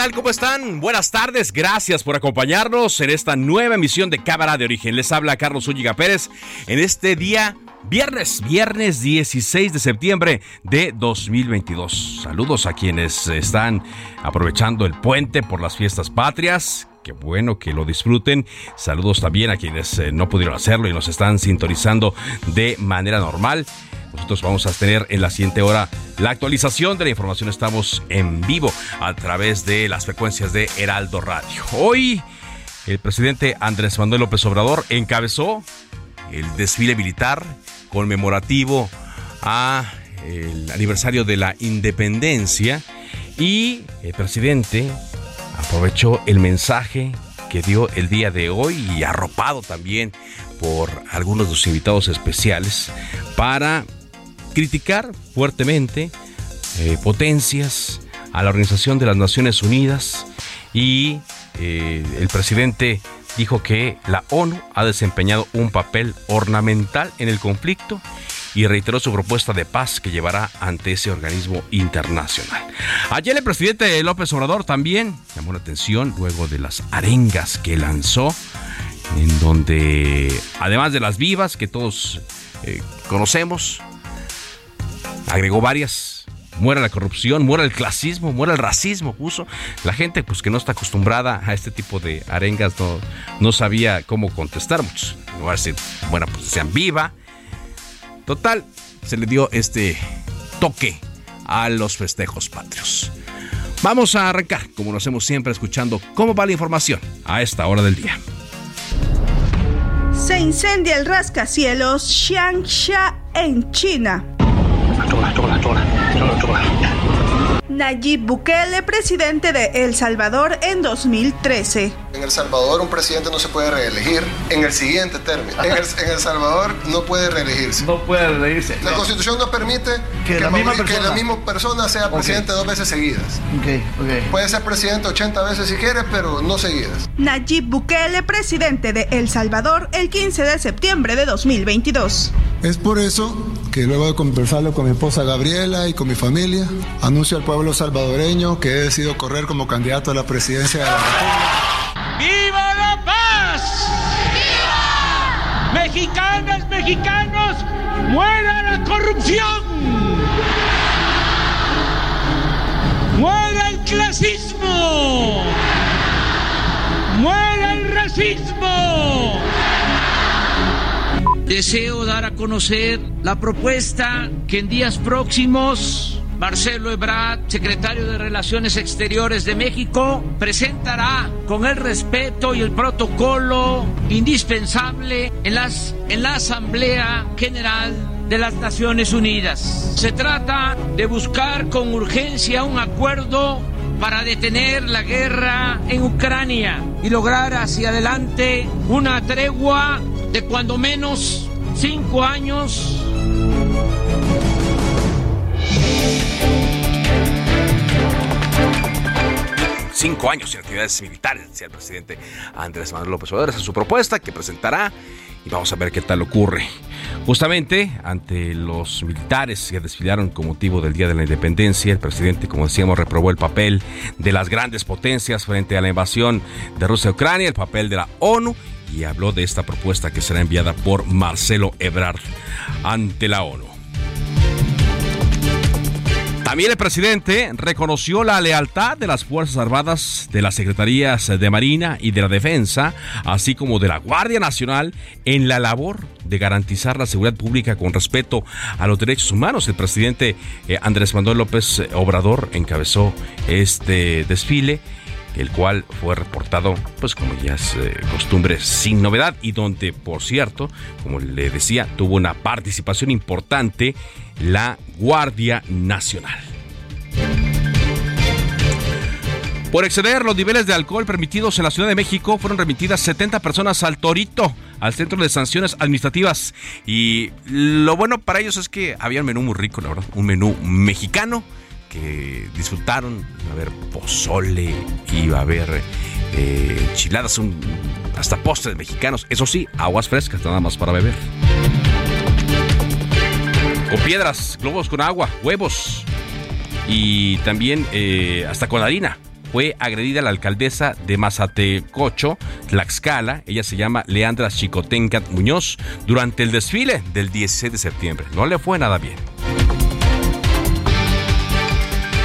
¿Cómo están? Buenas tardes. Gracias por acompañarnos en esta nueva emisión de Cámara de Origen. Les habla Carlos Úñiga Pérez en este día viernes, viernes 16 de septiembre de 2022. Saludos a quienes están aprovechando el puente por las fiestas patrias. Qué bueno que lo disfruten. Saludos también a quienes eh, no pudieron hacerlo y nos están sintonizando de manera normal. Nosotros vamos a tener en la siguiente hora la actualización de la información. Estamos en vivo a través de las frecuencias de Heraldo Radio. Hoy el presidente Andrés Manuel López Obrador encabezó el desfile militar conmemorativo a el aniversario de la independencia y el presidente aprovechó el mensaje que dio el día de hoy y arropado también por algunos de los invitados especiales para criticar fuertemente eh, potencias a la Organización de las Naciones Unidas y eh, el presidente dijo que la ONU ha desempeñado un papel ornamental en el conflicto y reiteró su propuesta de paz que llevará ante ese organismo internacional. Ayer el presidente López Obrador también llamó la atención luego de las arengas que lanzó, en donde además de las vivas que todos eh, conocemos, agregó varias. Muera la corrupción, muera el clasismo, muera el racismo, puso. La gente pues que no está acostumbrada a este tipo de arengas no, no sabía cómo contestar muchos. No a decir, bueno, pues sean viva. Total, se le dio este toque a los festejos patrios. Vamos a arrancar, como lo hacemos siempre, escuchando cómo va la información a esta hora del día. Se incendia el rascacielos Xiangsha en China. Nayib Bukele, presidente de El Salvador en 2013. En El Salvador un presidente no se puede reelegir en el siguiente término. En El, en el Salvador no puede reelegirse. No puede reelegirse. La constitución no permite Que la misma que persona. la misma persona sea presidente dos veces seguidas. Ok, ok. Puede ser presidente 80 veces si quiere, pero no seguidas. Nayib Bukele, presidente de El Salvador el 15 de septiembre de 2022. Es por eso que luego de conversarlo con mi esposa Gabriela y con mi familia, anuncio al pueblo salvadoreño que he decidido correr como candidato a la presidencia de la República. ¡Viva la paz! ¡Viva! Mexicanas, mexicanos, muera la corrupción. Muera el clasismo. Muera el racismo. Deseo dar a conocer la propuesta que en días próximos Marcelo Ebrard, secretario de Relaciones Exteriores de México, presentará con el respeto y el protocolo indispensable en, las, en la Asamblea General de las Naciones Unidas. Se trata de buscar con urgencia un acuerdo para detener la guerra en Ucrania y lograr hacia adelante una tregua de cuando menos cinco años cinco años sin actividades militares, decía el presidente Andrés Manuel López Obrador. Esa es su propuesta que presentará y vamos a ver qué tal ocurre. Justamente ante los militares que desfilaron con motivo del Día de la Independencia, el presidente, como decíamos, reprobó el papel de las grandes potencias frente a la invasión de Rusia a Ucrania, el papel de la ONU y habló de esta propuesta que será enviada por Marcelo Ebrard ante la ONU. También el presidente reconoció la lealtad de las Fuerzas Armadas, de las Secretarías de Marina y de la Defensa, así como de la Guardia Nacional en la labor de garantizar la seguridad pública con respeto a los derechos humanos. El presidente eh, Andrés Manuel López Obrador encabezó este desfile el cual fue reportado, pues como ya es eh, costumbre, sin novedad y donde, por cierto, como le decía, tuvo una participación importante la Guardia Nacional. Por exceder los niveles de alcohol permitidos en la Ciudad de México, fueron remitidas 70 personas al Torito, al Centro de Sanciones Administrativas. Y lo bueno para ellos es que había un menú muy rico, la verdad, un menú mexicano que disfrutaron. Iba a haber pozole, iba a haber eh, enchiladas, un, hasta postres mexicanos. Eso sí, aguas frescas, nada más para beber. Con piedras, globos con agua, huevos y también eh, hasta con harina. Fue agredida la alcaldesa de Mazatecocho, Tlaxcala, ella se llama Leandra Chicotencat Muñoz, durante el desfile del 16 de septiembre. No le fue nada bien.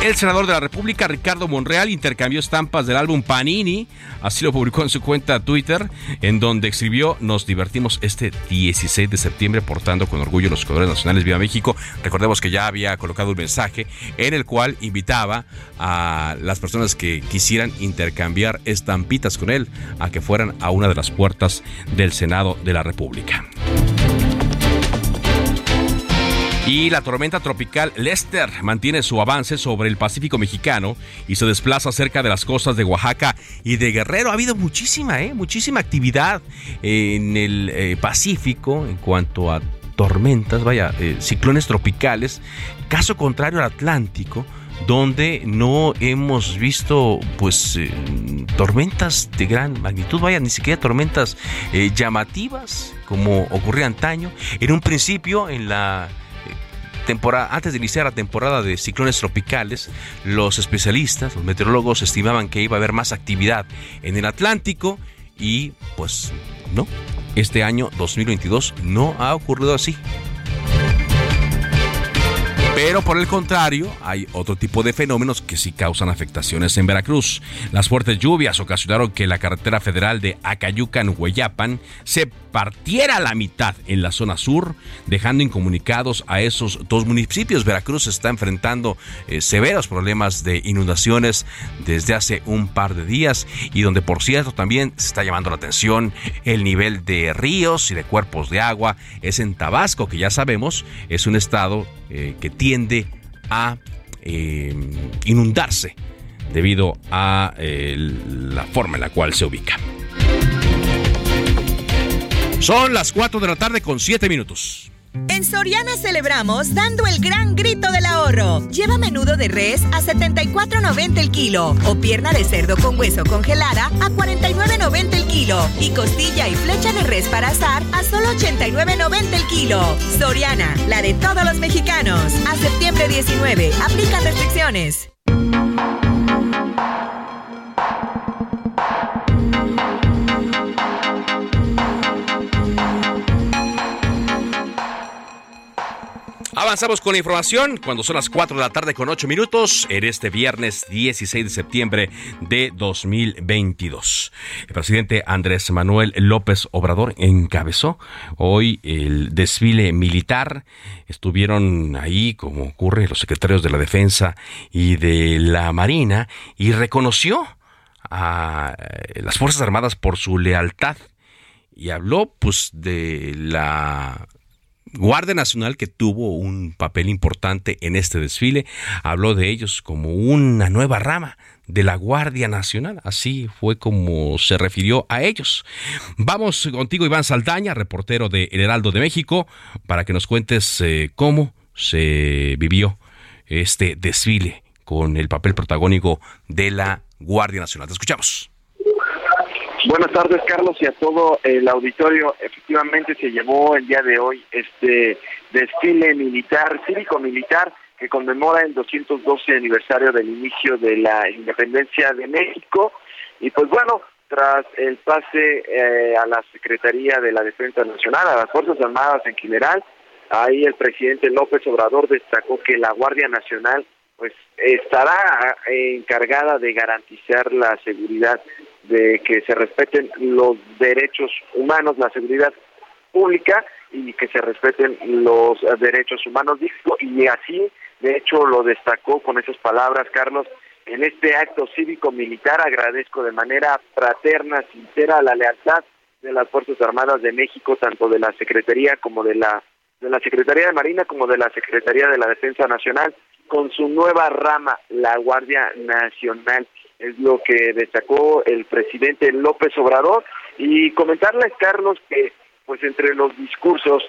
El senador de la República, Ricardo Monreal, intercambió estampas del álbum Panini, así lo publicó en su cuenta Twitter, en donde escribió, nos divertimos este 16 de septiembre portando con orgullo los colores nacionales Viva México. Recordemos que ya había colocado un mensaje en el cual invitaba a las personas que quisieran intercambiar estampitas con él a que fueran a una de las puertas del Senado de la República. Y la tormenta tropical Lester mantiene su avance sobre el Pacífico mexicano y se desplaza cerca de las costas de Oaxaca y de Guerrero. Ha habido muchísima, ¿eh? muchísima actividad en el eh, Pacífico en cuanto a tormentas, vaya, eh, ciclones tropicales. Caso contrario al Atlántico, donde no hemos visto pues eh, tormentas de gran magnitud, vaya, ni siquiera tormentas llamativas como ocurría antaño. En un principio, en la antes de iniciar la temporada de ciclones tropicales, los especialistas, los meteorólogos estimaban que iba a haber más actividad en el Atlántico y pues no, este año 2022 no ha ocurrido así. Pero por el contrario, hay otro tipo de fenómenos que sí causan afectaciones en Veracruz. Las fuertes lluvias ocasionaron que la carretera federal de Acayucan-Hueyapan se partiera la mitad en la zona sur, dejando incomunicados a esos dos municipios. Veracruz está enfrentando eh, severos problemas de inundaciones desde hace un par de días y donde por cierto también se está llamando la atención el nivel de ríos y de cuerpos de agua. Es en Tabasco, que ya sabemos es un estado eh, que tiende a eh, inundarse debido a la forma en la cual se ubica. Son las 4 de la tarde con 7 minutos. En Soriana celebramos dando el gran grito del ahorro. Lleva menudo de res a 74.90 el kilo o pierna de cerdo con hueso congelada a 49.90 el kilo y costilla y flecha de res para asar a solo 89.90 el kilo. Soriana, la de todos los mexicanos. A septiembre 19, aplican restricciones. Avanzamos con la información cuando son las 4 de la tarde con 8 minutos en este viernes 16 de septiembre de 2022. El presidente Andrés Manuel López Obrador encabezó hoy el desfile militar. Estuvieron ahí, como ocurre, los secretarios de la Defensa y de la Marina y reconoció a las Fuerzas Armadas por su lealtad y habló pues de la Guardia Nacional que tuvo un papel importante en este desfile, habló de ellos como una nueva rama de la Guardia Nacional. Así fue como se refirió a ellos. Vamos contigo, Iván Saldaña, reportero de El Heraldo de México, para que nos cuentes eh, cómo se vivió este desfile con el papel protagónico de la Guardia Nacional. Te escuchamos. Buenas tardes, Carlos, y a todo el auditorio. Efectivamente se llevó el día de hoy este desfile militar, cívico-militar, que conmemora el 212 aniversario del inicio de la independencia de México. Y pues bueno, tras el pase eh, a la Secretaría de la Defensa Nacional, a las Fuerzas Armadas en general, ahí el presidente López Obrador destacó que la Guardia Nacional pues estará encargada de garantizar la seguridad de que se respeten los derechos humanos, la seguridad pública y que se respeten los derechos humanos. y así, de hecho, lo destacó con esas palabras, Carlos, en este acto cívico-militar agradezco de manera fraterna, sincera, la lealtad de las Fuerzas Armadas de México, tanto de la Secretaría como de la de la Secretaría de Marina como de la Secretaría de la Defensa Nacional con su nueva rama, la Guardia Nacional. Es lo que destacó el presidente López Obrador. Y comentarles, Carlos, que pues entre los discursos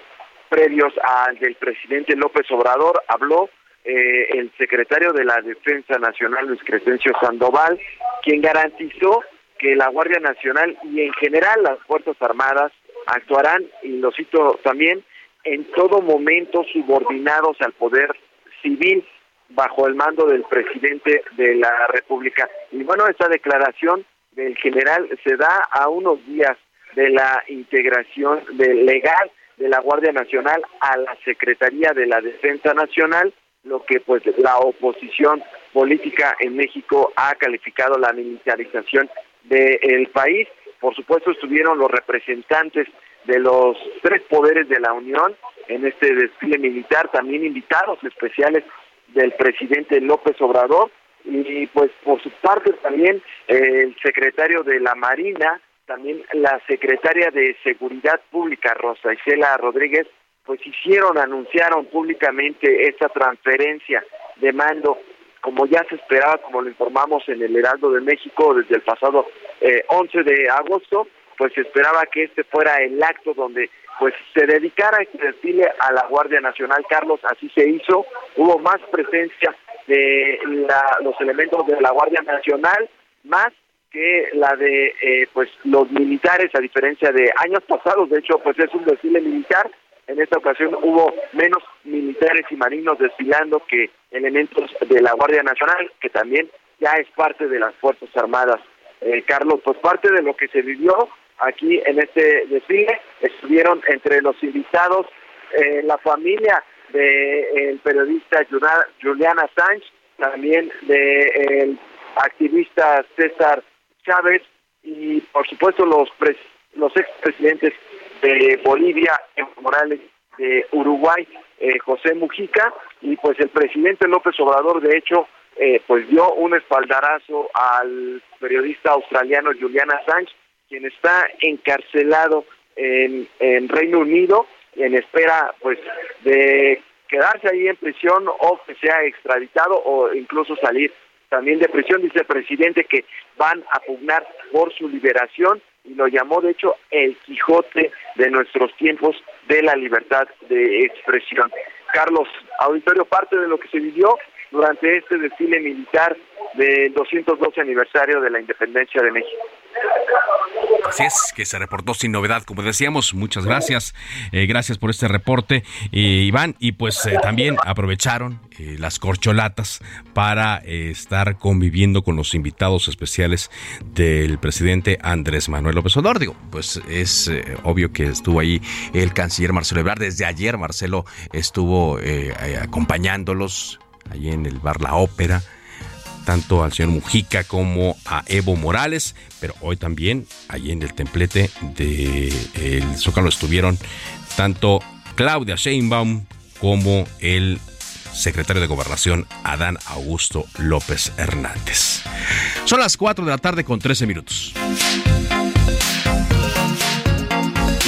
previos al del presidente López Obrador habló eh, el secretario de la Defensa Nacional, Luis Crescencio Sandoval, quien garantizó que la Guardia Nacional y en general las Fuerzas Armadas actuarán, y lo cito también, en todo momento subordinados al poder civil bajo el mando del presidente de la República. Y bueno, esta declaración del general se da a unos días de la integración del legal de la Guardia Nacional a la Secretaría de la Defensa Nacional, lo que pues la oposición política en México ha calificado la militarización del país. Por supuesto estuvieron los representantes de los tres poderes de la Unión en este desfile militar, también invitados especiales del presidente López Obrador y pues por su parte también el secretario de la Marina, también la secretaria de Seguridad Pública, Rosa Isela Rodríguez, pues hicieron, anunciaron públicamente esta transferencia de mando, como ya se esperaba, como lo informamos en el Heraldo de México desde el pasado eh, 11 de agosto, pues se esperaba que este fuera el acto donde pues se dedicara este desfile a la Guardia Nacional, Carlos, así se hizo, hubo más presencia de los elementos de la Guardia Nacional, más que la de eh, pues los militares, a diferencia de años pasados, de hecho, pues es un desfile militar, en esta ocasión hubo menos militares y marinos desfilando que elementos de la Guardia Nacional, que también ya es parte de las Fuerzas Armadas. Eh, Carlos, pues parte de lo que se vivió aquí en este desfile. Estuvieron entre los invitados eh, la familia del periodista Juliana Sánchez, también del activista César Chávez y por supuesto los los expresidentes de Bolivia, Morales, de Uruguay, eh, José Mujica, y pues el presidente López Obrador, de hecho, eh, pues dio un espaldarazo al periodista australiano Juliana Sánchez, quien está encarcelado en, Reino Unido en espera pues de quedarse ahí en prisión o que sea extraditado o incluso salir también de prisión. Dice el presidente que van a pugnar por su liberación y lo llamó de hecho el Quijote de nuestros tiempos de la libertad de expresión. Carlos, auditorio, parte de lo que se vivió durante este desfile militar del 212 aniversario de la independencia de México. Así es, que se reportó sin novedad, como decíamos. Muchas gracias. Eh, gracias por este reporte, eh, Iván. Y pues eh, también aprovecharon las corcholatas para estar conviviendo con los invitados especiales del presidente Andrés Manuel López Obrador. Digo, pues es obvio que estuvo ahí el canciller Marcelo Ebrard. Desde ayer Marcelo estuvo acompañándolos ahí en el bar La Ópera tanto al señor Mujica como a Evo Morales, pero hoy también ahí en el templete de el Zócalo estuvieron tanto Claudia Sheinbaum como el secretario de Gobernación Adán Augusto López Hernández. Son las 4 de la tarde con 13 minutos.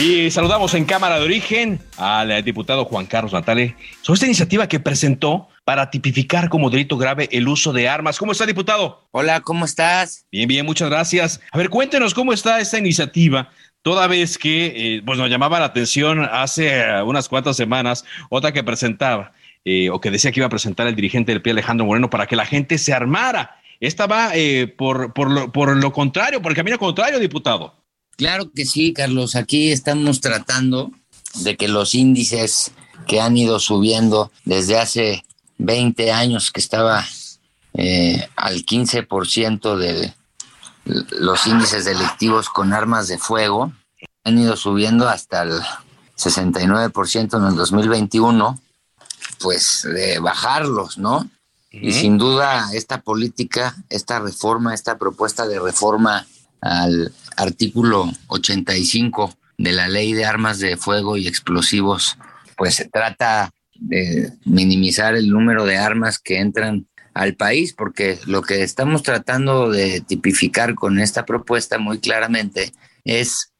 Y saludamos en Cámara de Origen al diputado Juan Carlos Natale sobre esta iniciativa que presentó para tipificar como delito grave el uso de armas. ¿Cómo está, diputado? Hola, ¿cómo estás? Bien, bien, muchas gracias. A ver, cuéntenos cómo está esta iniciativa toda vez que eh, pues nos llamaba la atención hace unas cuantas semanas otra que presentaba eh, o que decía que iba a presentar el dirigente del PRI Alejandro Moreno para que la gente se armara. Esta va eh, por, por, lo, por lo contrario, por el camino contrario, diputado. Claro que sí, Carlos. Aquí estamos tratando de que los índices que han ido subiendo desde hace 20 años, que estaba eh, al 15% de los índices delictivos con armas de fuego, han ido subiendo hasta el 69% en el 2021, pues de bajarlos, ¿no? Y sin duda esta política, esta reforma, esta propuesta de reforma al artículo 85 de la ley de armas de fuego y explosivos, pues se trata de minimizar el número de armas que entran al país, porque lo que estamos tratando de tipificar con esta propuesta muy claramente es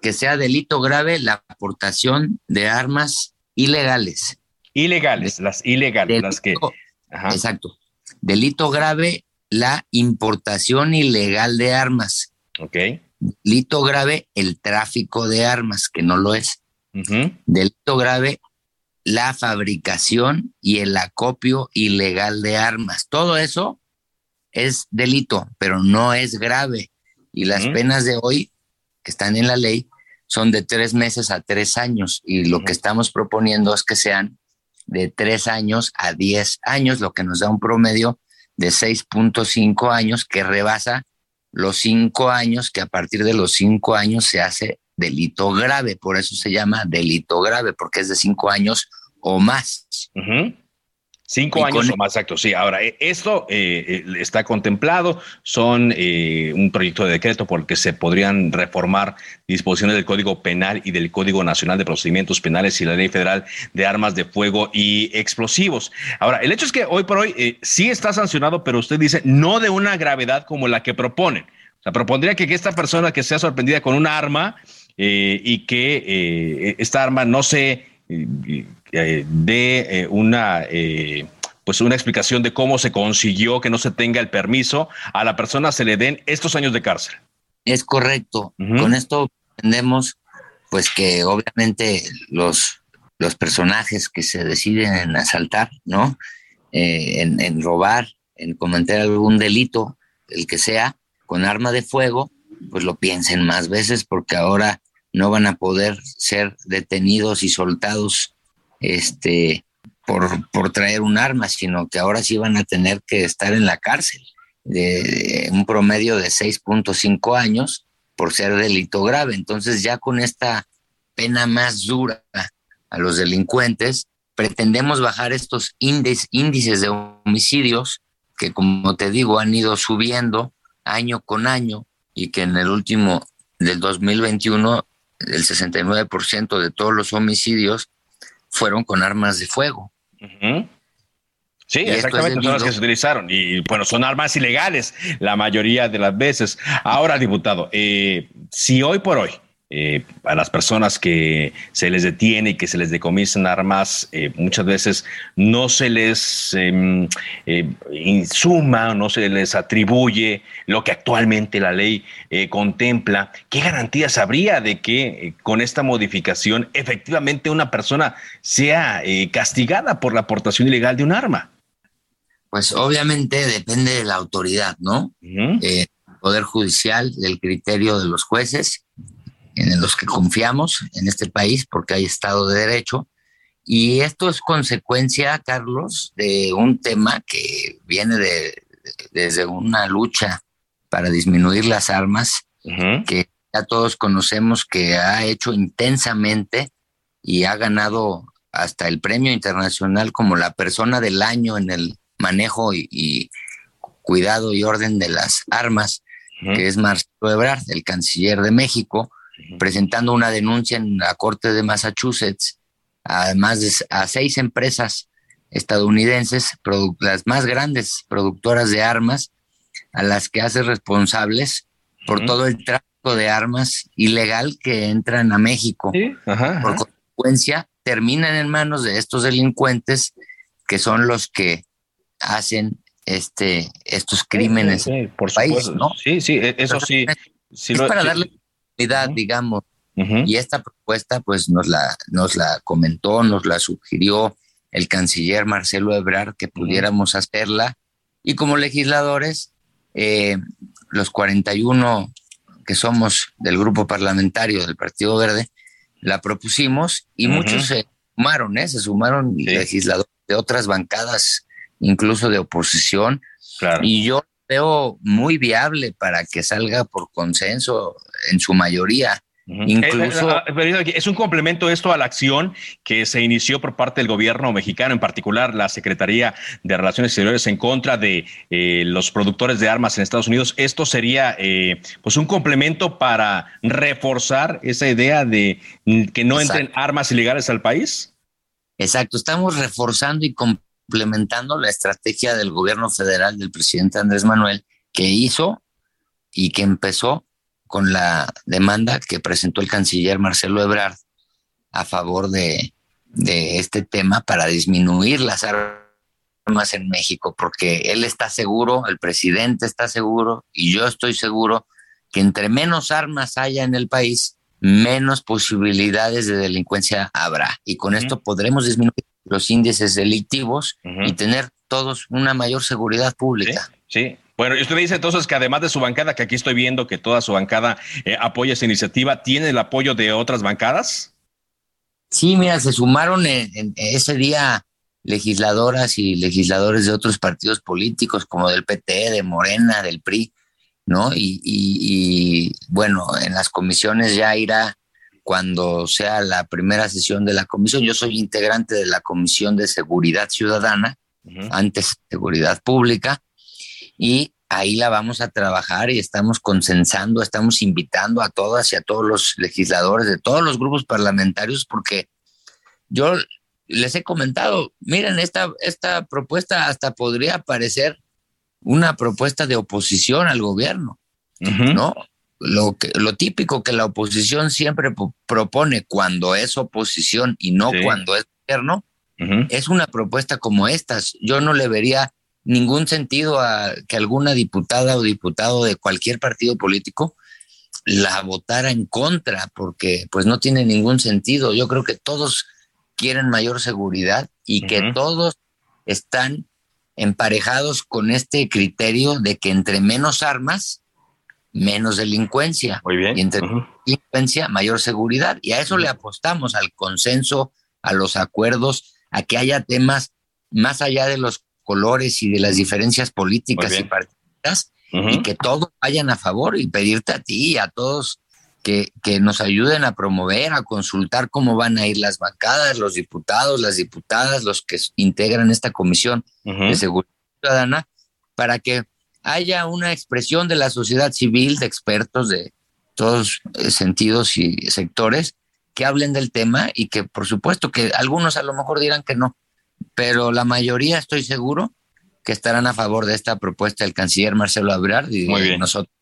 que sea delito grave la aportación de armas ilegales. Ilegales, las ilegales, las que... Exacto. Delito grave la importación ilegal de armas. Ok. Delito grave el tráfico de armas, que no lo es. Delito grave la fabricación y el acopio ilegal de armas. Todo eso es delito, pero no es grave. Y las penas de hoy, que están en la ley, son de tres meses a tres años. Y lo que estamos proponiendo es que sean de tres años a diez años, lo que nos da un promedio de 6.5 años que rebasa los cinco años, que a partir de los cinco años se hace delito grave. Por eso se llama delito grave, porque es de cinco años o más. Cinco años o más, exacto. Sí, ahora, eh, esto eh, eh, está contemplado, son un proyecto de decreto por el que se podrían reformar disposiciones del Código Penal y del Código Nacional de Procedimientos Penales y la Ley Federal de Armas de Fuego y Explosivos. Ahora, el hecho es que hoy por hoy sí está sancionado, pero usted dice no de una gravedad como la que proponen. O sea, propondría que, que esta persona que sea sorprendida con un arma y que esta arma no se eh, de eh, una, eh, pues una explicación de cómo se consiguió que no se tenga el permiso, a la persona se le den estos años de cárcel. Es correcto. Con esto entendemos pues que obviamente los, los personajes que se deciden en asaltar, ¿no? en, en, robar, en cometer algún delito, el que sea, con arma de fuego, pues lo piensen más veces porque ahora no van a poder ser detenidos y soltados este, por, por traer un arma, sino que ahora sí van a tener que estar en la cárcel de, un promedio de 6.5 años por ser delito grave. Entonces ya con esta pena más dura a los delincuentes, pretendemos bajar estos índices de homicidios que, como te digo, han ido subiendo año con año y que en el último del 2021 el 69% de todos los homicidios fueron con armas de fuego. Sí, exactamente, son las que se utilizaron. Y bueno, son armas ilegales la mayoría de las veces. Ahora, diputado, eh, si hoy por hoy eh, a las personas que se les detiene y que se les decomisan armas, eh, muchas veces no se les em, eh, insuma, no se les atribuye lo que actualmente la ley contempla. ¿Qué garantías habría de que con esta modificación efectivamente una persona sea castigada por la aportación ilegal de un arma? Pues obviamente depende de la autoridad, ¿no? Poder judicial, del criterio de los jueces en los que confiamos en este país porque hay Estado de Derecho. Y esto es consecuencia, Carlos, de un tema que viene de, desde una lucha para disminuir las armas, que ya todos conocemos que ha hecho intensamente y ha ganado hasta el premio internacional como la persona del año en el manejo y, cuidado y orden de las armas, que es Marcelo Ebrard, el canciller de México, presentando una denuncia en la Corte de Massachusetts, además de a seis empresas estadounidenses, las más grandes productoras de armas, a las que hace responsables por todo el tráfico de armas ilegal que entran a México. Por consecuencia, terminan en manos de estos delincuentes que son los que hacen este estos crímenes por país, ¿no? Sí, sí, e, eso sí. es para darle digamos. Y esta propuesta, pues nos la, nos la comentó, nos la sugirió el canciller Marcelo Ebrard que pudiéramos hacerla. Y como legisladores, eh, los 41 que somos del grupo parlamentario del Partido Verde, la propusimos y muchos se sumaron, ¿eh? se sumaron legisladores de otras bancadas, incluso de oposición. Y yo veo muy viable para que salga por consenso en su mayoría Incluso eh, eh, eh, es un complemento esto a la acción que se inició por parte del gobierno mexicano, en particular la Secretaría de Relaciones Exteriores en contra de los productores de armas en Estados Unidos. Esto sería pues un complemento para reforzar esa idea de que no entren armas ilegales al país. Exacto, estamos reforzando y complementando la estrategia del gobierno federal del presidente Andrés Manuel que hizo y que empezó con la demanda que presentó el canciller Marcelo Ebrard a favor de, este tema para disminuir las armas en México, porque él está seguro, el presidente está seguro y yo estoy seguro que entre menos armas haya en el país, menos posibilidades de delincuencia habrá. Y con esto podremos disminuir los índices delictivos y tener todos una mayor seguridad pública. sí. Bueno, y usted dice entonces que además de su bancada, que aquí estoy viendo que toda su bancada eh, apoya esa iniciativa, ¿tiene el apoyo de otras bancadas? Sí, mira, se sumaron en, ese día legisladoras y legisladores de otros partidos políticos, como del PT, de Morena, del PRI, ¿no? Y, y bueno, en las comisiones ya irá cuando sea la primera sesión de la comisión. Yo soy integrante de la Comisión de Seguridad Ciudadana, antes Seguridad Pública, y ahí la vamos a trabajar y estamos consensando, estamos invitando a todas y a todos los legisladores de todos los grupos parlamentarios porque yo les he comentado, miren, esta, esta propuesta hasta podría parecer una propuesta de oposición al gobierno, ¿no? Lo, que, lo típico que la oposición siempre propone cuando es oposición y no cuando es gobierno, es una propuesta como estas. Yo no le vería ningún sentido a que alguna diputada o diputado de cualquier partido político la votara en contra, porque pues no tiene ningún sentido. Yo creo que todos quieren mayor seguridad y que todos están emparejados con este criterio de que entre menos armas, menos delincuencia. Muy bien. Y entre delincuencia, mayor seguridad. Y a eso le apostamos, al consenso, a los acuerdos, a que haya temas más allá de los colores y de las diferencias políticas y partidistas y que todos vayan a favor y pedirte a ti y a todos que, que, nos ayuden a promover, a consultar cómo van a ir las bancadas, los diputados, las diputadas, los que integran esta comisión de seguridad ciudadana, para que haya una expresión de la sociedad civil, de expertos de todos eh, sentidos y sectores, que hablen del tema y que por supuesto que algunos a lo mejor dirán que no, pero la mayoría estoy seguro que estarán a favor de esta propuesta del canciller Marcelo Abrard y de nosotros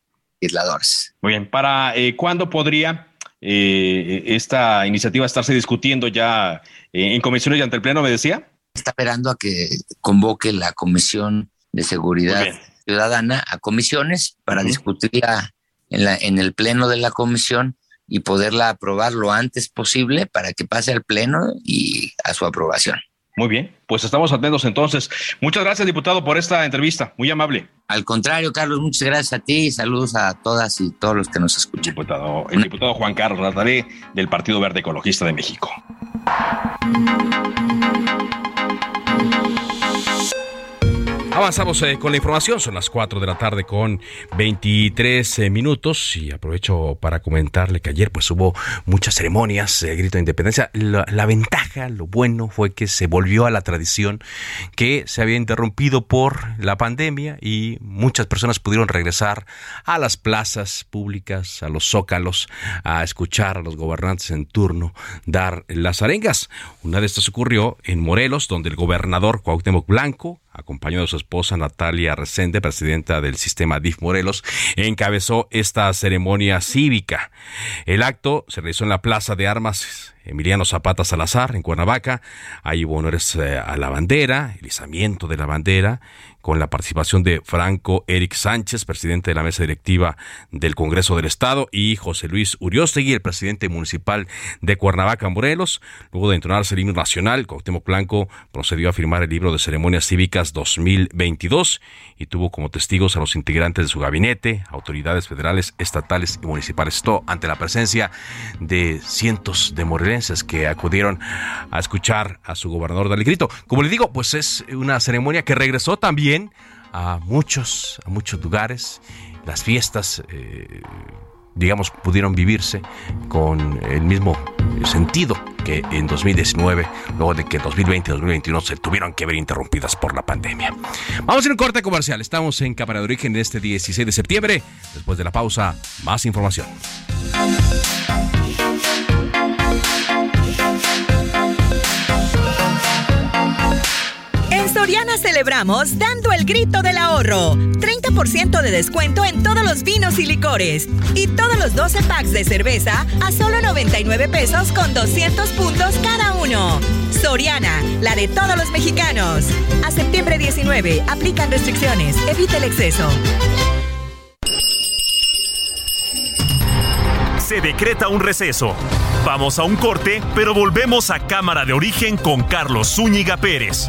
legisladores. Muy bien, ¿para eh, cuándo podría eh, esta iniciativa estarse discutiendo ya eh, en comisiones y ante el Pleno, me decía? Está esperando a que convoque la Comisión de Seguridad Ciudadana a comisiones para discutirla en, la, en el Pleno de la Comisión y poderla aprobar lo antes posible para que pase al Pleno y a su aprobación. Muy bien, pues estamos atentos entonces. Muchas gracias, diputado, por esta entrevista. Muy amable. Al contrario, Carlos, muchas gracias a ti y saludos a todas y todos los que nos escuchan. Diputado, el diputado Juan Carlos Rataré del Partido Verde Ecologista de México. Avanzamos eh, con la información, son las 4 de la tarde con 23 eh, minutos y aprovecho para comentarle que ayer pues hubo muchas ceremonias, de grito de independencia. La, ventaja, lo bueno fue que se volvió a la tradición que se había interrumpido por la pandemia y muchas personas pudieron regresar a las plazas públicas, a los zócalos, a escuchar a los gobernantes en turno dar las arengas. Una de estas ocurrió en Morelos, donde el gobernador Cuauhtémoc Blanco acompañado de su esposa Natalia Resende, presidenta del sistema DIF Morelos, encabezó esta ceremonia cívica. El acto se realizó en la Plaza de Armas Emiliano Zapata Salazar, en Cuernavaca. Hubo honores eh, a la bandera, el izamiento de la bandera, con la participación de Franco Eric Sánchez, presidente de la mesa directiva del Congreso del Estado, y José Luis Uriostegui, el presidente municipal de Cuernavaca, Morelos. Luego de entonarse el himno nacional, Cuauhtémoc Blanco procedió a firmar el libro de ceremonias cívicas 2022 y tuvo como testigos a los integrantes de su gabinete, autoridades federales, estatales y municipales. Esto ante la presencia de cientos de que acudieron a escuchar a su gobernador del grito. Como le digo, pues es una ceremonia que regresó también a muchos, a muchos lugares. Las fiestas eh, digamos, pudieron vivirse con el mismo sentido que en 2019, luego de que 2020 y 2021 se tuvieron que ver interrumpidas por la pandemia. Vamos a un corte comercial. Estamos en Cámara de Origen este 16 de septiembre. Después de la pausa, más información. Soriana celebramos dando el grito del ahorro. 30% de descuento en todos los vinos y licores. Y todos los 12 packs de cerveza a solo 99 pesos con 200 puntos cada uno. Soriana, la de todos los mexicanos. A septiembre 19, aplican restricciones. Evita el exceso. Se decreta un receso. Vamos a un corte, pero volvemos a Cámara de Origen con Carlos Zúñiga Pérez.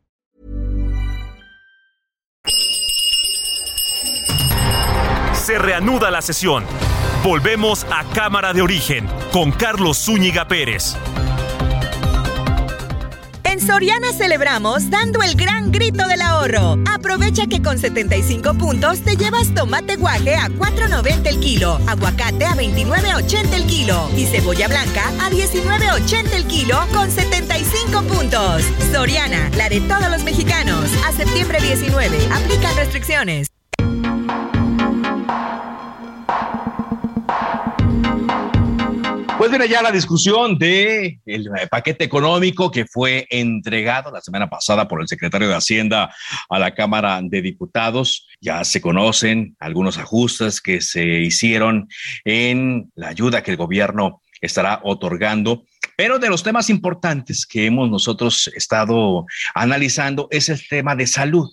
Se reanuda la sesión. Volvemos a Cámara de Origen con Carlos Zúñiga Pérez. En Soriana celebramos dando el gran grito del ahorro. Aprovecha que con 75 puntos te llevas tomate guaje a 4.90 el kilo, aguacate a 29.80 el kilo y cebolla blanca a 19.80 el kilo con 75 puntos. Soriana, la de todos los mexicanos. A septiembre 19, aplican restricciones. Pues viene ya la discusión de el paquete económico que fue entregado la semana pasada por el secretario de Hacienda a la Cámara de Diputados. Ya se conocen algunos ajustes que se hicieron en la ayuda que el gobierno estará otorgando. Pero de los temas importantes que hemos nosotros estado analizando es el tema de salud.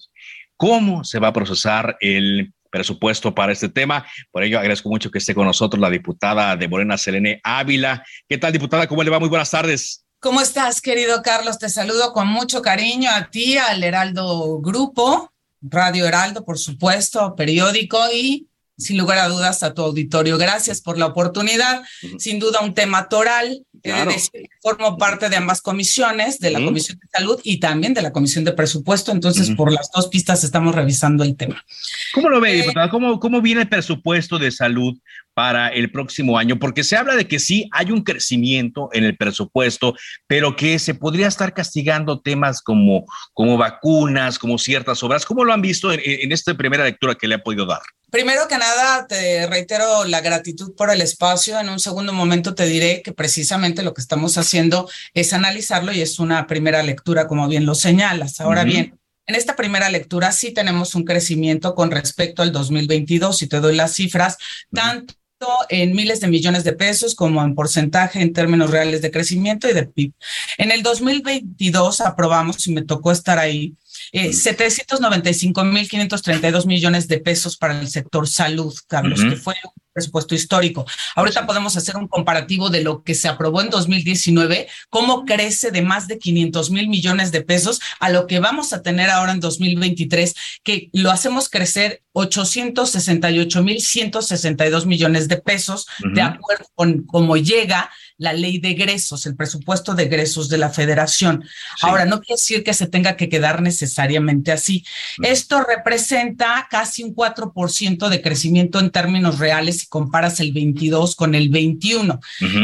¿Cómo se va a procesar el presupuesto para este tema. Por ello, agradezco mucho que esté con nosotros la diputada de Morena, Selene Ávila. ¿Qué tal, diputada? ¿Cómo le va? Muy buenas tardes. ¿Cómo estás, querido Carlos? Te saludo con mucho cariño a ti, al Heraldo Grupo, Radio Heraldo, por supuesto, periódico y sin lugar a dudas a tu auditorio. Gracias por la oportunidad. Sin duda un tema toral. Claro. formo parte de ambas comisiones, de la Comisión de Salud y también de la Comisión de Presupuesto. Entonces, por las dos pistas estamos revisando el tema. ¿Cómo lo ve, eh, diputada? ¿Cómo, ¿Cómo viene el presupuesto de salud para el próximo año? Porque se habla de que sí hay un crecimiento en el presupuesto, pero que se podría estar castigando temas como, como vacunas, como ciertas obras. ¿Cómo lo han visto en, en esta primera lectura que le ha podido dar? Primero que nada, te reitero la gratitud por el espacio. En un segundo momento te diré que precisamente lo que estamos haciendo es analizarlo y es una primera lectura, como bien lo señalas. Ahora bien, en esta primera lectura sí tenemos un crecimiento con respecto al 2022, y te doy las cifras, tanto en miles de millones de pesos como en porcentaje en términos reales de crecimiento y de PIB. En el 2022 aprobamos, y me tocó estar ahí, eh, 795.532 millones de pesos para el sector salud, Carlos, que fue un presupuesto histórico. Ahorita podemos hacer un comparativo de lo que se aprobó en 2019, cómo crece de más de 500 mil millones de pesos a lo que vamos a tener ahora en 2023, que lo hacemos crecer 868 mil 162 millones de pesos, de acuerdo con cómo llega la ley de egresos, el presupuesto de egresos de la federación. Ahora, no quiere decir que se tenga que quedar necesariamente así. Esto representa casi un 4% de crecimiento en términos reales si comparas el 22 con el 21.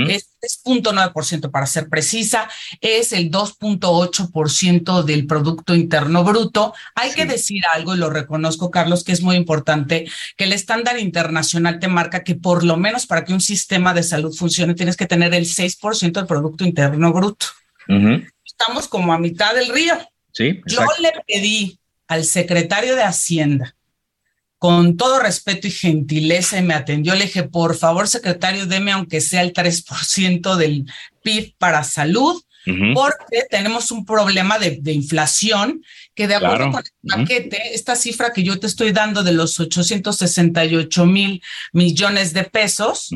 Es 3.9% para ser precisa, es el 2.8% del Producto Interno Bruto. Hay que decir algo, y lo reconozco, Carlos, que es muy importante, que el estándar internacional te marca que por lo menos para que un sistema de salud funcione tienes que tener el 6% del Producto Interno Bruto. Estamos como a mitad del río. Sí, Yo le pedí al secretario de Hacienda, con todo respeto y gentileza, y me atendió. Le dije, por favor, secretario, deme aunque sea el 3% del PIB para salud, porque tenemos un problema de, inflación que de acuerdo con el paquete, esta cifra que yo te estoy dando de los 868 mil millones de pesos,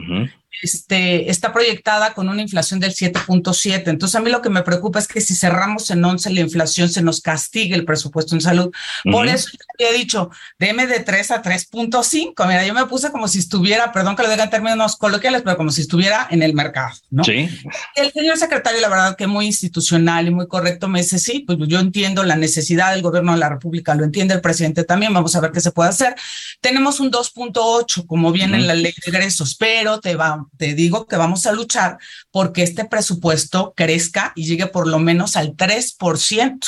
este, está proyectada con una inflación del 7.7. Entonces, a mí lo que me preocupa es que si cerramos en 11 la inflación, se nos castigue el presupuesto en salud. Por eso yo había dicho, deme de 3 a 3.5. Mira, yo me puse como si estuviera, perdón que lo diga en términos coloquiales, pero como si estuviera en el mercado, ¿no? Sí. El señor secretario, la verdad que muy institucional y muy correcto, me dice, sí, pues yo entiendo la necesidad del gobierno de la República, lo entiende el presidente también, vamos a ver qué se puede hacer. Tenemos un 2.8, como viene en la ley de egresos, pero te va te digo que vamos a luchar porque este presupuesto crezca y llegue por lo menos al 3%,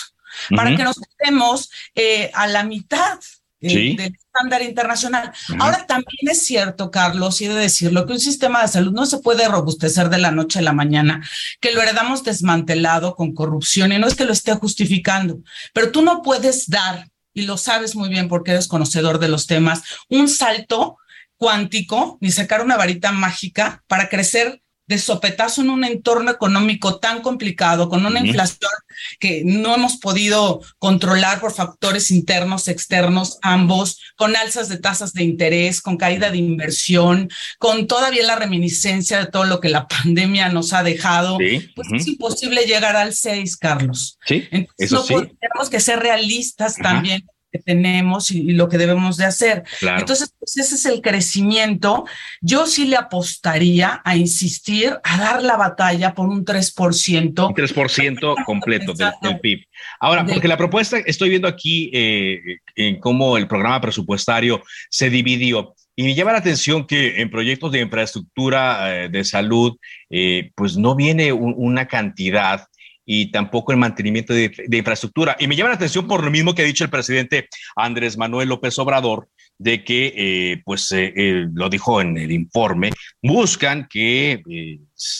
para que nos quedemos eh, a la mitad eh, del estándar internacional. Ahora también es cierto, Carlos, y de decirlo, que un sistema de salud no se puede robustecer de la noche a la mañana, que lo heredamos desmantelado con corrupción y no es que lo esté justificando, pero tú no puedes dar, y lo sabes muy bien porque eres conocedor de los temas, un salto cuántico ni sacar una varita mágica para crecer de sopetazo en un entorno económico tan complicado, con una inflación que no hemos podido controlar por factores internos, externos, ambos, con alzas de tasas de interés, con caída de inversión, con todavía la reminiscencia de todo lo que la pandemia nos ha dejado, pues es imposible llegar al 6, Carlos. Sí, eso tenemos que ser realistas también que tenemos y, lo que debemos de hacer. Entonces, pues ese es el crecimiento. Yo sí le apostaría a insistir, a dar la batalla por un 3%. Un 3% completo del, PIB. Ahora, porque la propuesta, estoy viendo aquí eh, en cómo el programa presupuestario se dividió. Y me llama la atención que en proyectos de infraestructura eh, de salud, eh, pues no viene una cantidad y tampoco el mantenimiento de, infraestructura. Y me llama la atención por lo mismo que ha dicho el presidente Andrés Manuel López Obrador, de que, eh, pues, eh, eh, lo dijo en el informe, buscan que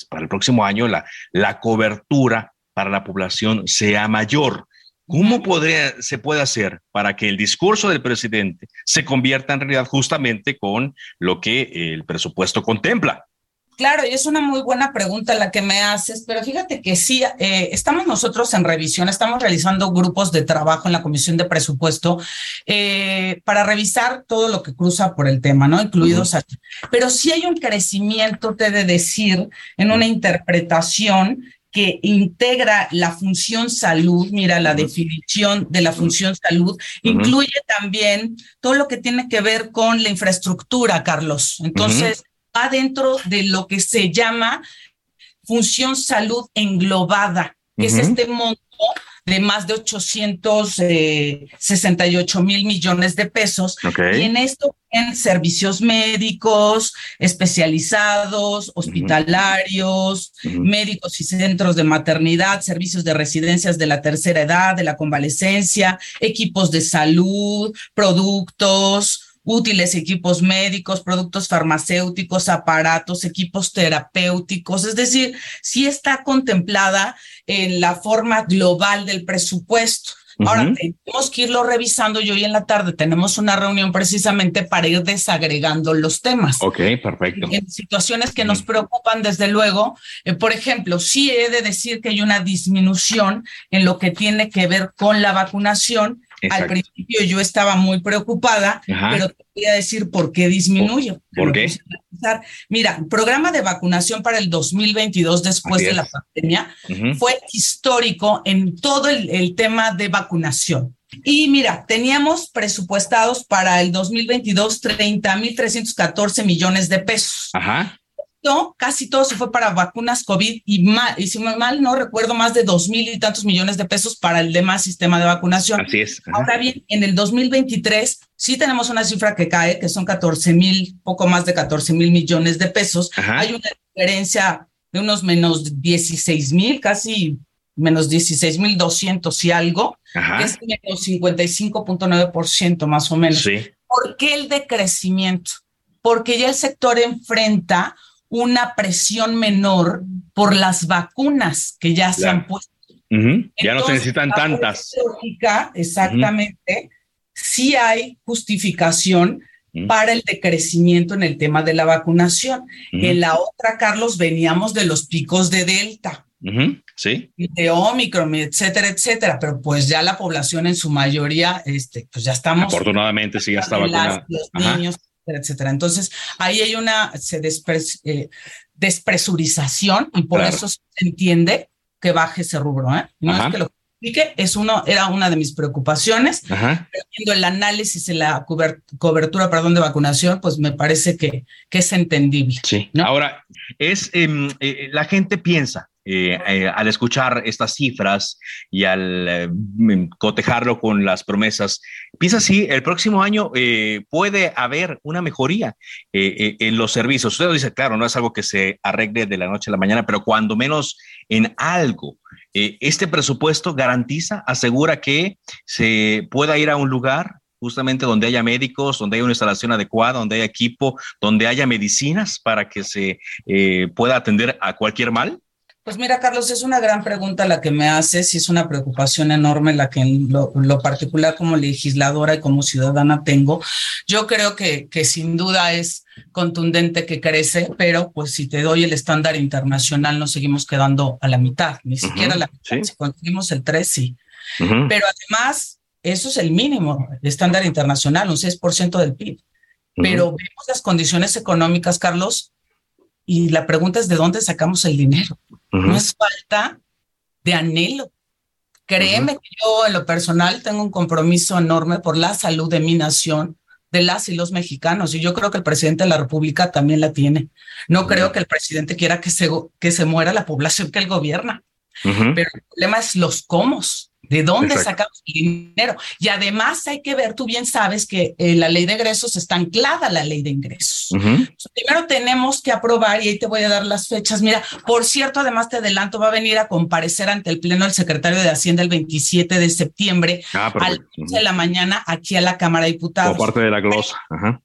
para el próximo año la, la cobertura para la población sea mayor. ¿Cómo se puede hacer para que el discurso del presidente se convierta en realidad justamente con lo que el presupuesto contempla? Claro, y es una muy buena pregunta la que me haces, pero fíjate que sí, eh, estamos nosotros en revisión, estamos realizando grupos de trabajo en la Comisión de Presupuesto eh, para revisar todo lo que cruza por el tema, ¿no? Incluidos aquí. Pero sí hay un crecimiento, te de decir, en una interpretación que integra la función salud, mira la definición de la función salud, incluye también todo lo que tiene que ver con la infraestructura, Carlos. Entonces, va dentro de lo que se llama función salud englobada, que es este monto de más de 868 eh, mil millones de pesos. Y en esto en servicios médicos, especializados, hospitalarios, médicos y centros de maternidad, servicios de residencias de la tercera edad, de la convalecencia, equipos de salud, productos, útiles, equipos médicos, productos farmacéuticos, aparatos, equipos terapéuticos, es decir, sí está contemplada en la forma global del presupuesto. Ahora tenemos que irlo revisando y hoy en la tarde tenemos una reunión precisamente para ir desagregando los temas. Ok, perfecto. En situaciones que nos preocupan, desde luego, eh, por ejemplo, sí he de decir que hay una disminución en lo que tiene que ver con la vacunación al principio yo estaba muy preocupada, pero te voy a decir por qué disminuye. ¿Por, qué? Mira, programa de vacunación para el 2022 después de la pandemia fue histórico en todo el, el tema de vacunación. Y mira, teníamos presupuestados para el 2022 30.314 millones de pesos. Ajá casi todo se fue para vacunas COVID y, mal, y si mal no recuerdo, más de dos mil y tantos millones de pesos para el demás sistema de vacunación. Así es. Ahora bien, en el 2023 sí tenemos una cifra que cae, que son 14 mil, poco más de 14 mil millones de pesos. Hay una diferencia de unos menos 16 mil, casi menos 16 mil 200 y algo, que es menos 55.9% más o menos. Sí. ¿Por qué el decrecimiento? Porque ya el sector enfrenta una presión menor por las vacunas que ya, se han puesto. ya no se necesitan tantas. Lógica, exactamente, sí hay justificación para el decrecimiento en el tema de la vacunación. En la otra, Carlos, veníamos de los picos de Delta. Sí. De Omicron, etcétera, etcétera. Pero pues ya la población en su mayoría, este, pues ya estamos. Afortunadamente sí ya está vacunada. Los niños, etcétera, etcétera. Entonces, ahí hay una se despres, eh, despresurización y por eso se entiende que baje ese rubro. ¿eh? No es que lo explique, es uno, era una de mis preocupaciones. viendo el análisis y la cobertura perdón, de vacunación, pues me parece que, que es entendible. Sí. Ahora, es em, eh, la gente piensa. Eh, eh, al escuchar estas cifras y al cotejarlo con las promesas, piensa si el próximo año puede haber una mejoría en los servicios. Usted dice, claro, no es algo que se arregle de la noche a la mañana, pero cuando menos en algo. Eh, este presupuesto garantiza, asegura que se pueda ir a un lugar justamente donde haya médicos, donde haya una instalación adecuada, donde haya equipo, donde haya medicinas para que se eh, pueda atender a cualquier mal? Pues mira, Carlos, es una gran pregunta la que me haces y es una preocupación enorme la que en lo, particular como legisladora y como ciudadana tengo. Yo creo que, que sin duda es contundente que crece, pero pues si te doy el estándar internacional nos seguimos quedando a la mitad, ni siquiera la mitad. Si conseguimos el 3, sí. Pero además, eso es el mínimo, el estándar internacional, un 6% del PIB. Pero vemos las condiciones económicas, Carlos, y la pregunta es de dónde sacamos el dinero. No es falta de anhelo. Créeme que yo en lo personal tengo un compromiso enorme por la salud de mi nación, de las y los mexicanos, y yo creo que el presidente de la República también la tiene. No creo que el presidente quiera que se, que se muera la población que él gobierna. Pero el problema es los cómo. ¿De dónde sacamos el dinero? Y además hay que ver, tú bien sabes que eh, la ley de ingresos está anclada a la ley de ingresos. Primero tenemos que aprobar, y ahí te voy a dar las fechas. Mira, por cierto, además te adelanto, va a venir a comparecer ante el Pleno el secretario de Hacienda el 27 de septiembre ah, a las 11 de la mañana aquí a la Cámara de Diputados. Por parte de la glosa. Ajá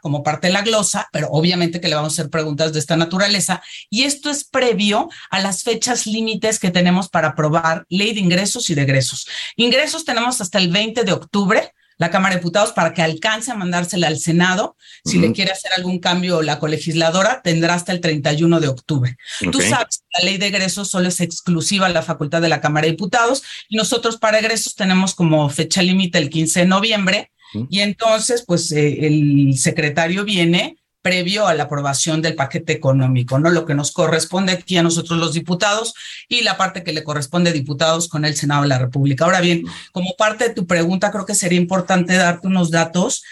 como parte de la glosa, pero obviamente que le vamos a hacer preguntas de esta naturaleza. Y esto es previo a las fechas límites que tenemos para aprobar ley de ingresos y de egresos. Ingresos tenemos hasta el 20 de octubre, la Cámara de Diputados, para que alcance a mandársela al Senado. Si le quiere hacer algún cambio la colegisladora, tendrá hasta el 31 de octubre. Tú sabes que la ley de egresos solo es exclusiva a la facultad de la Cámara de Diputados y nosotros para egresos tenemos como fecha límite el 15 de noviembre y entonces, pues eh, el secretario viene previo a la aprobación del paquete económico, ¿no? Lo que nos corresponde aquí a nosotros los diputados y la parte que le corresponde a diputados con el Senado de la República. Ahora bien, como parte de tu pregunta, creo que sería importante darte unos datos.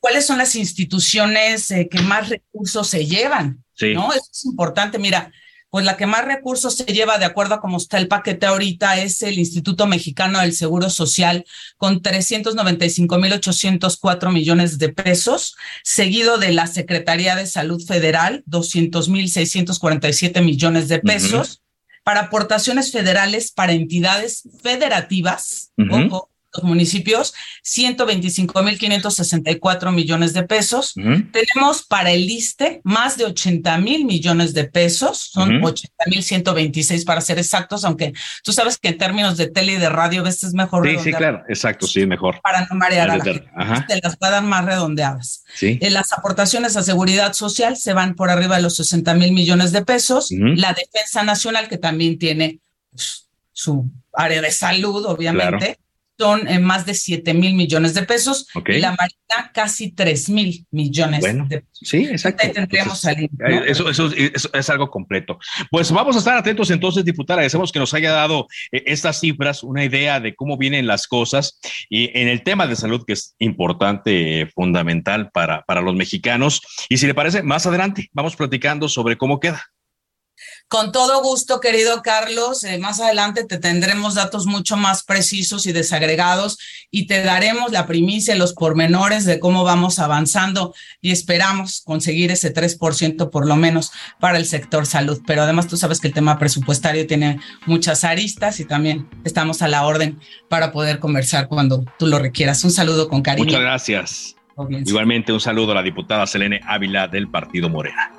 ¿Cuáles son las instituciones eh, que más recursos se llevan? ¿No? Eso es importante. Mira, pues la que más recursos se lleva de acuerdo a cómo está el paquete ahorita es el Instituto Mexicano del Seguro Social con 395.804 millones de pesos, seguido de la Secretaría de Salud Federal, 200.647 millones de pesos. Para aportaciones federales para entidades federativas, los municipios 125.564 millones de pesos. Tenemos para el ISTE más de 80 mil millones de pesos, son mil 80.126 para ser exactos, aunque tú sabes que en términos de tele y de radio a veces es mejor. Sí, sí, claro, exacto, sí, mejor. Para no marear a la gente. Te las va a dar más redondeadas. Sí. Eh, las aportaciones a seguridad social se van por arriba de los 60 mil millones de pesos. La defensa nacional, que también tiene pues, su área de salud, obviamente son eh, más de 7 mil millones de pesos y la Marina casi 3 mil millones de pesos. Sí, exacto. tendríamos salir, eh, eso, eso, es algo completo. Pues vamos a estar atentos entonces, diputada. Agradecemos que nos haya dado eh, estas cifras, una idea de cómo vienen las cosas y en el tema de salud que es importante, fundamental para, para los mexicanos. Y si le parece, más adelante vamos platicando sobre cómo queda. Con todo gusto, querido Carlos. Eh, más adelante te tendremos datos mucho más precisos y desagregados y te daremos la primicia, los pormenores de cómo vamos avanzando y esperamos conseguir ese 3% por lo menos para el sector salud. Pero además tú sabes que el tema presupuestario tiene muchas aristas y también estamos a la orden para poder conversar cuando tú lo requieras. Un saludo con cariño. Muchas gracias. Igualmente un saludo a la diputada Selene Ávila del Partido Morena.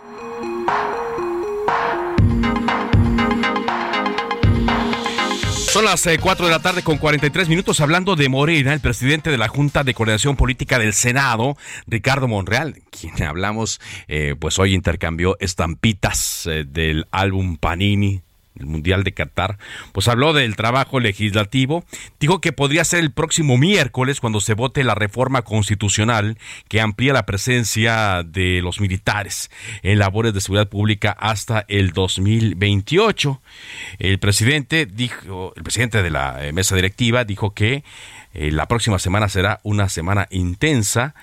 Son las 4 eh, de la tarde con 43 minutos hablando de Morena, el presidente de la Junta de Coordinación Política del Senado, Ricardo Monreal, quien hablamos, eh, pues hoy intercambió estampitas eh, del álbum Panini el Mundial de Qatar, pues habló del trabajo legislativo, dijo que podría ser el próximo miércoles cuando se vote la reforma constitucional que amplía la presencia de los militares en labores de seguridad pública hasta el 2028. El presidente dijo, el presidente de la eh, mesa directiva dijo que eh, la próxima semana será una semana intensa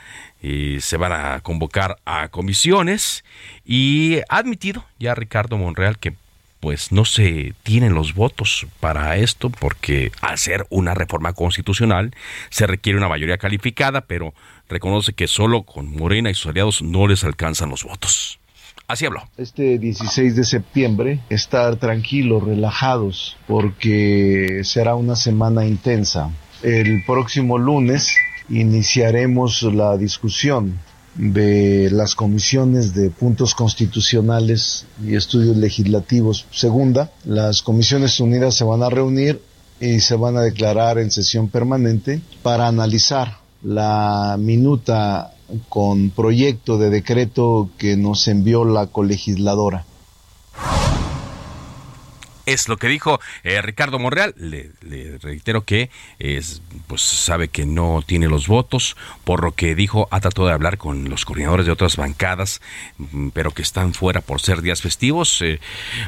eh, se van a convocar a comisiones y ha admitido ya Ricardo Monreal que pues no se tienen los votos para esto porque al ser una reforma constitucional se requiere una mayoría calificada, pero reconoce que solo con Morena y sus aliados no les alcanzan los votos. Así habló. Este 16 de septiembre, estar tranquilos, relajados, porque será una semana intensa. El próximo lunes iniciaremos la discusión de las comisiones de puntos constitucionales y estudios legislativos segunda. Las comisiones unidas se van a reunir y se van a declarar en sesión permanente para analizar la minuta con proyecto de decreto que nos envió la colegisladora. Es lo que dijo eh, Ricardo Monreal. Le, reitero que es, pues sabe que no tiene los votos, por lo que dijo, ha tratado de hablar con los coordinadores de otras bancadas, mm, pero que están fuera por ser días festivos. Eh,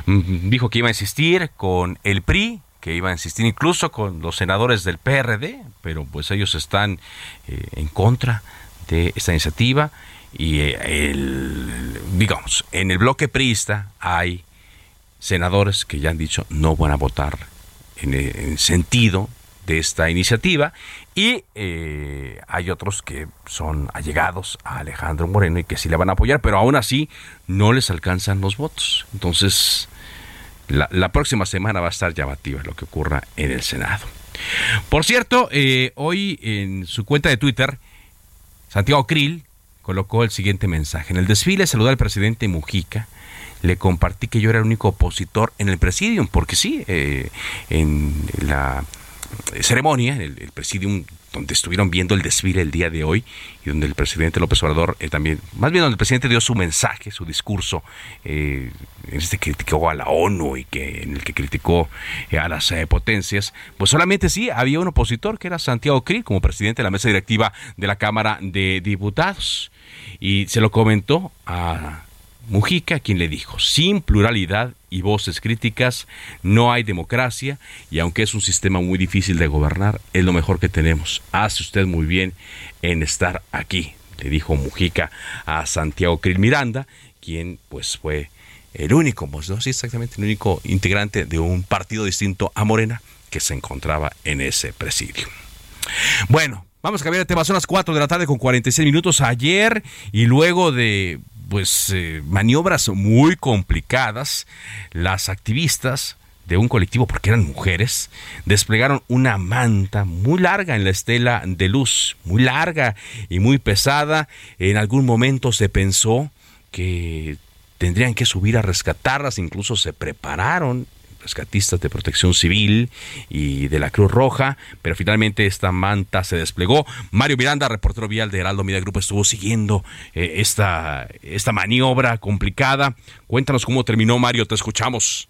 mm, dijo que iba a insistir con el PRI, que iba a insistir incluso con los senadores del PRD, pero pues ellos están eh, en contra de esta iniciativa y el, digamos, en el bloque priista hay senadores que ya han dicho no van a votar en el sentido de esta iniciativa y eh, hay otros que son allegados a Alejandro Moreno y que sí le van a apoyar, pero aún así no les alcanzan los votos. Entonces, la, próxima semana va a estar llamativa lo que ocurra en el Senado. Por cierto, eh, hoy en su cuenta de Twitter, Santiago Krill colocó el siguiente mensaje. En el desfile saludó al presidente Mujica le compartí que yo era el único opositor en el presidium, porque sí, eh, en la ceremonia, el, el presidium donde estuvieron viendo el desfile el día de hoy y donde el presidente López Obrador eh, también, más bien donde el presidente dio su mensaje, su discurso, eh, en este que criticó a la ONU y que en el que criticó a las potencias, pues solamente sí había un opositor que era Santiago Krill como presidente de la mesa directiva de la Cámara de Diputados. Y se lo comentó a Mujica, quien le dijo, sin pluralidad y voces críticas no hay democracia y aunque es un sistema muy difícil de gobernar, es lo mejor que tenemos. Hace usted muy bien en estar aquí, le dijo Mujica a Santiago Krill Miranda, quien pues fue el único, pues no, sí, exactamente, el único integrante de un partido distinto a Morena que se encontraba en ese presidio. Bueno, vamos a cambiar de tema. Son las 4 de la tarde con 46 minutos ayer y luego de pues eh, maniobras muy complicadas, las activistas de un colectivo, porque eran mujeres, desplegaron una manta muy larga en la estela de luz, muy larga y muy pesada. En algún momento se pensó que tendrían que subir a rescatarlas, incluso se prepararon rescatistas de protección civil y de la Cruz Roja, pero finalmente esta manta se desplegó. Mario Miranda, reportero vial de Heraldo Media Group, estuvo siguiendo eh, esta, esta maniobra complicada. Cuéntanos cómo terminó, Mario, te escuchamos.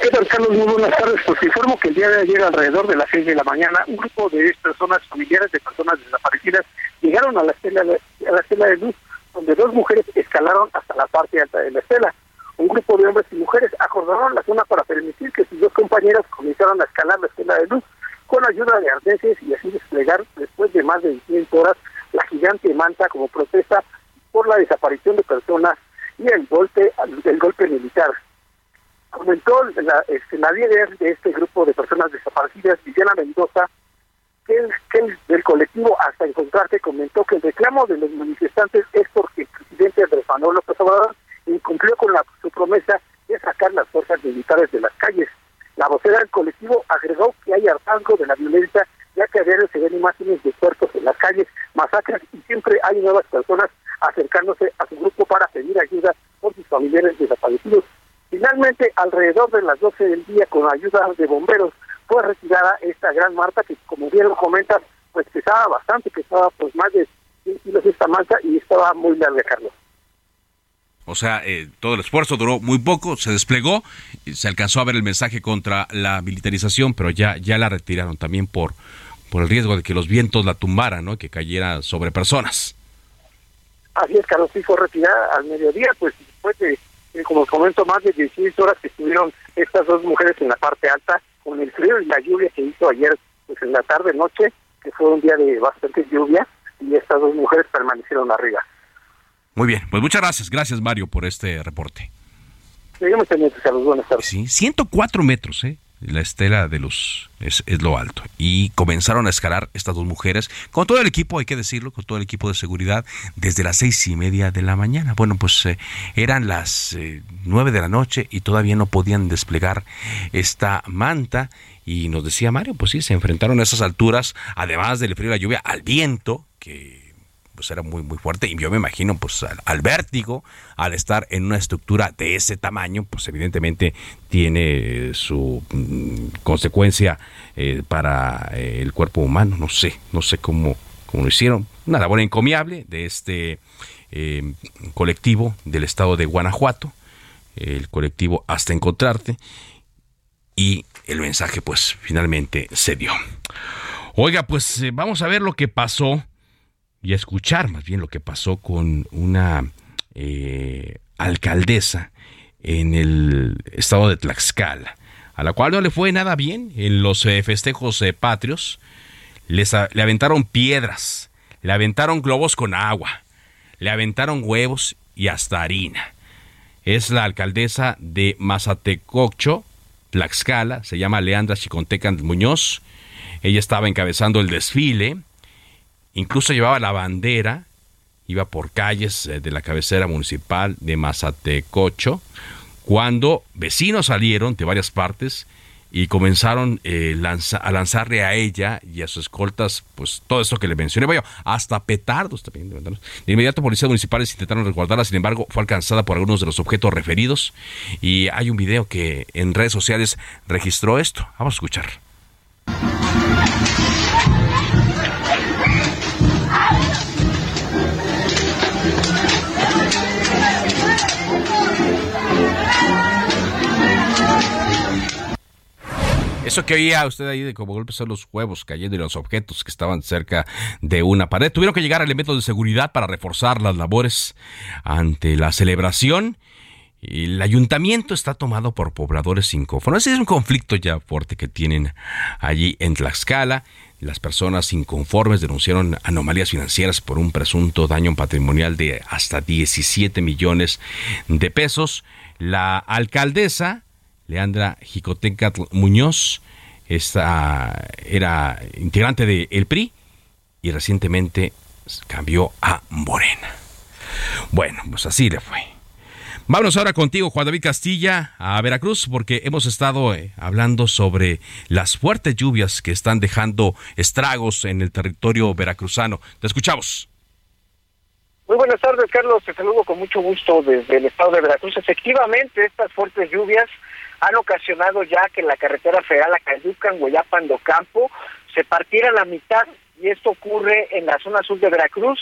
¿Qué tal, Carlos? Muy buenas tardes. Pues informo que el día de ayer, alrededor de las seis de la mañana, un grupo de personas familiares de personas desaparecidas llegaron a la estela a la estela de luz, donde dos mujeres escalaron hasta la parte alta de la estela un grupo de hombres y mujeres acordaron la zona para permitir que sus dos compañeras comenzaran a escalar la escena de luz con ayuda de arneses y así desplegar después de más de 500 horas la gigante manta como protesta por la desaparición de personas y el golpe el golpe militar. Comentó la, líder de este grupo de personas desaparecidas, Viviana Mendoza, que, el, del colectivo Hasta Encontrarte comentó que el reclamo de los manifestantes es porque el presidente Andrés Manuel López Obrador incumplió con la, su promesa de sacar las fuerzas militares de las calles. La vocera del colectivo agregó que hay hartazgo de la violencia, ya que a se ven imágenes de cuerpos en las calles, masacres y siempre hay nuevas personas acercándose a su grupo para pedir ayuda por sus familiares desaparecidos. Finalmente, alrededor de las 12 del día, con ayuda de bomberos, fue retirada esta gran marta que, como bien lo comentas, pues pesaba bastante, pesaba pues más de 100 kilos esta manta y estaba muy larga, Carlos. O sea, eh, todo el esfuerzo duró muy poco, se desplegó, se alcanzó a ver el mensaje contra la militarización, pero ya, ya la retiraron también por, por el riesgo de que los vientos la tumbaran, ¿no? Que cayera sobre personas. Así es, Carlos, sí fue retirada al mediodía, pues después de, eh, como comento, más de 16 horas que estuvieron estas dos mujeres en la parte alta, con el frío y la lluvia que hizo ayer, pues en la tarde, noche, que fue un día de bastante lluvia, y estas dos mujeres permanecieron arriba. Muy bien, pues muchas gracias, gracias Mario por este reporte. Seguimos pendientes, Carlos, buenas tardes. Sí, 104 metros, ¿eh? La estela de luz es, es, lo alto. Y comenzaron a escalar estas dos mujeres, con todo el equipo, hay que decirlo, con todo el equipo de seguridad, desde las seis y media de la mañana. Bueno, pues eh, eran las eh, nueve de la noche y todavía no podían desplegar esta manta. Y nos decía Mario, pues sí, se enfrentaron a esas alturas, además del frío y la lluvia, al viento, que pues era muy muy fuerte. Y yo me imagino pues al, vértigo al estar en una estructura de ese tamaño pues evidentemente tiene su mm, consecuencia eh, para eh, el cuerpo humano. No sé no sé cómo, cómo lo hicieron. Una labor encomiable de este eh, colectivo del estado de Guanajuato el colectivo hasta encontrarte y el mensaje pues finalmente se dio. Oiga, pues vamos a ver lo que pasó y escuchar más bien lo que pasó con una eh, alcaldesa en el estado de Tlaxcala, a la cual no le fue nada bien en los eh, festejos eh, patrios. Les le aventaron piedras, le aventaron globos con agua, le aventaron huevos y hasta harina. Es la alcaldesa de Mazatecocho, Tlaxcala, se llama Leandra Chicontecan Muñoz. Ella estaba encabezando el desfile Incluso llevaba la bandera, iba por calles eh, de la cabecera municipal de Mazatecocho, cuando vecinos salieron de varias partes y comenzaron eh, a lanzarle a ella y a sus escoltas, pues todo eso que le mencioné, vaya, hasta petardos también. De inmediato, policías municipales intentaron resguardarla, sin embargo, fue alcanzada por algunos de los objetos referidos y hay un video que en redes sociales registró esto. Vamos a escuchar. Eso que oía usted ahí de como golpes son los huevos cayendo y los objetos que estaban cerca de una pared. Tuvieron que llegar elementos de seguridad para reforzar las labores ante la celebración. El ayuntamiento está tomado por pobladores inconformes. Es un conflicto ya fuerte que tienen allí en Tlaxcala. Las personas inconformes denunciaron anomalías financieras por un presunto daño patrimonial de hasta 17 millones de pesos. La alcaldesa Leandra Jicotencatl Muñoz, esta, era integrante de El PRI y recientemente cambió a Morena. Bueno, pues así le fue. Vámonos ahora contigo, Juan David Castilla, a Veracruz, porque hemos estado eh, hablando sobre las fuertes lluvias que están dejando estragos en el territorio veracruzano. Te escuchamos. Muy buenas tardes, Carlos. Te saludo con mucho gusto desde el estado de Veracruz. Efectivamente, estas fuertes lluvias han ocasionado ya que la carretera federal a Cayucan, Guayapan, Campo se partiera la mitad y esto ocurre en la zona sur de Veracruz,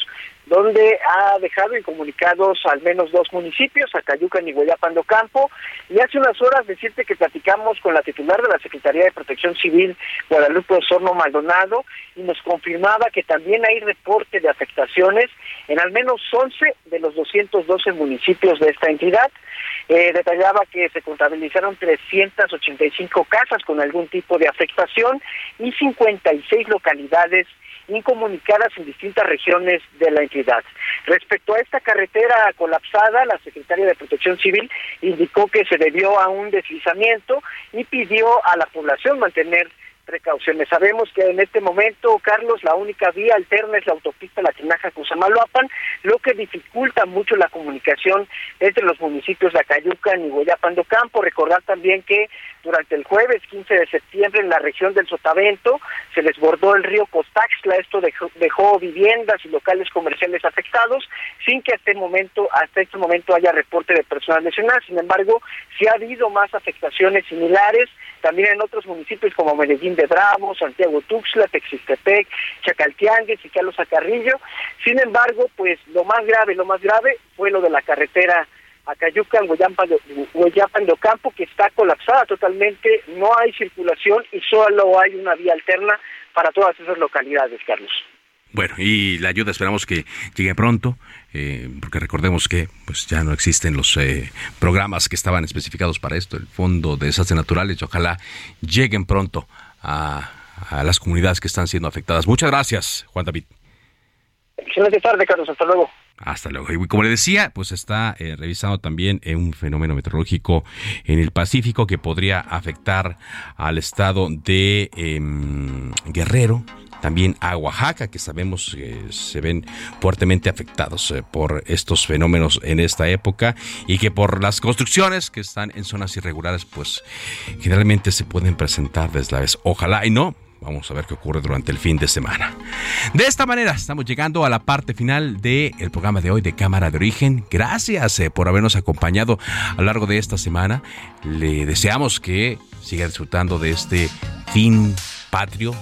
donde ha dejado incomunicados al menos dos municipios, Acayucan y Guayapan Campo, y hace unas horas decirte que platicamos con la titular de la Secretaría de Protección Civil, Guadalupe Osorno Maldonado, y nos confirmaba que también hay reporte de afectaciones en al menos 11 de los 212 municipios de esta entidad. Eh, detallaba que se contabilizaron 385 casas con algún tipo de afectación y 56 localidades incomunicadas en distintas regiones de la entidad. Respecto a esta carretera colapsada, la secretaria de Protección Civil indicó que se debió a un deslizamiento y pidió a la población mantener precauciones. Sabemos que en este momento, Carlos, la única vía alterna es la autopista La Tinaja Cusamaloapan, lo que dificulta mucho la comunicación entre los municipios de Acayucan y Guayapan Campo. Recordar también que durante el jueves 15 de septiembre en la región del Sotavento se desbordó el río Costaxla, esto dejó, dejó viviendas y locales comerciales afectados, sin que hasta, este momento, hasta este momento haya reporte de personal lesionado. Sin embargo, sí ha habido más afectaciones similares también en otros municipios como Medellín de Bravo, Santiago Tuxtla, Texistepec, Chacaltiangues y Carlos Acarrillo. Sin embargo, pues lo más grave, lo más grave fue lo de la carretera Acayucan, Hueyapan de Ocampo, que está colapsada totalmente, no hay circulación y solo hay una vía alterna para todas esas localidades, Carlos. Bueno, y la ayuda esperamos que llegue pronto, eh, porque recordemos que pues ya no existen los eh, programas que estaban especificados para esto, el Fondo de Desastres Naturales, ojalá lleguen pronto a, las comunidades que están siendo afectadas. Muchas gracias, Juan David. Excelente tarde, Carlos, hasta luego. Hasta luego. Y como le decía, pues está eh, revisando también un fenómeno meteorológico en el Pacífico que podría afectar al estado de em, Guerrero, también a Oaxaca, que sabemos que se ven fuertemente afectados eh, por estos fenómenos en esta época y que por las construcciones que están en zonas irregulares, pues generalmente se pueden presentar desde la vez. Ojalá y no, Vamos a ver qué ocurre durante el fin de semana. De esta manera estamos llegando a la parte final del programa de hoy de Cámara de Origen. Gracias eh, por habernos acompañado a lo largo de esta semana. Le deseamos que siga disfrutando de este fin patrio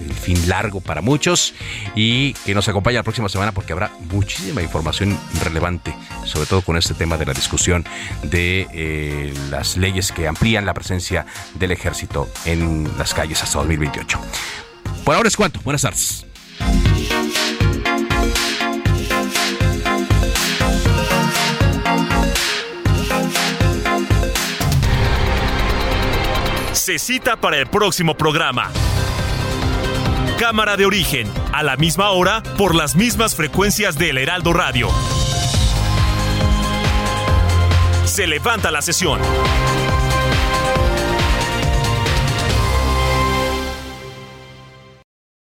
el fin largo para muchos y que nos acompañe la próxima semana porque habrá muchísima información relevante, sobre todo con este tema de la discusión de eh, las leyes que amplían la presencia del ejército en las calles hasta 2028. Por ahora es cuanto. Buenas tardes. Se cita para el próximo programa. Cámara de origen, a la misma hora, por las mismas frecuencias del Heraldo Radio. Se levanta la sesión.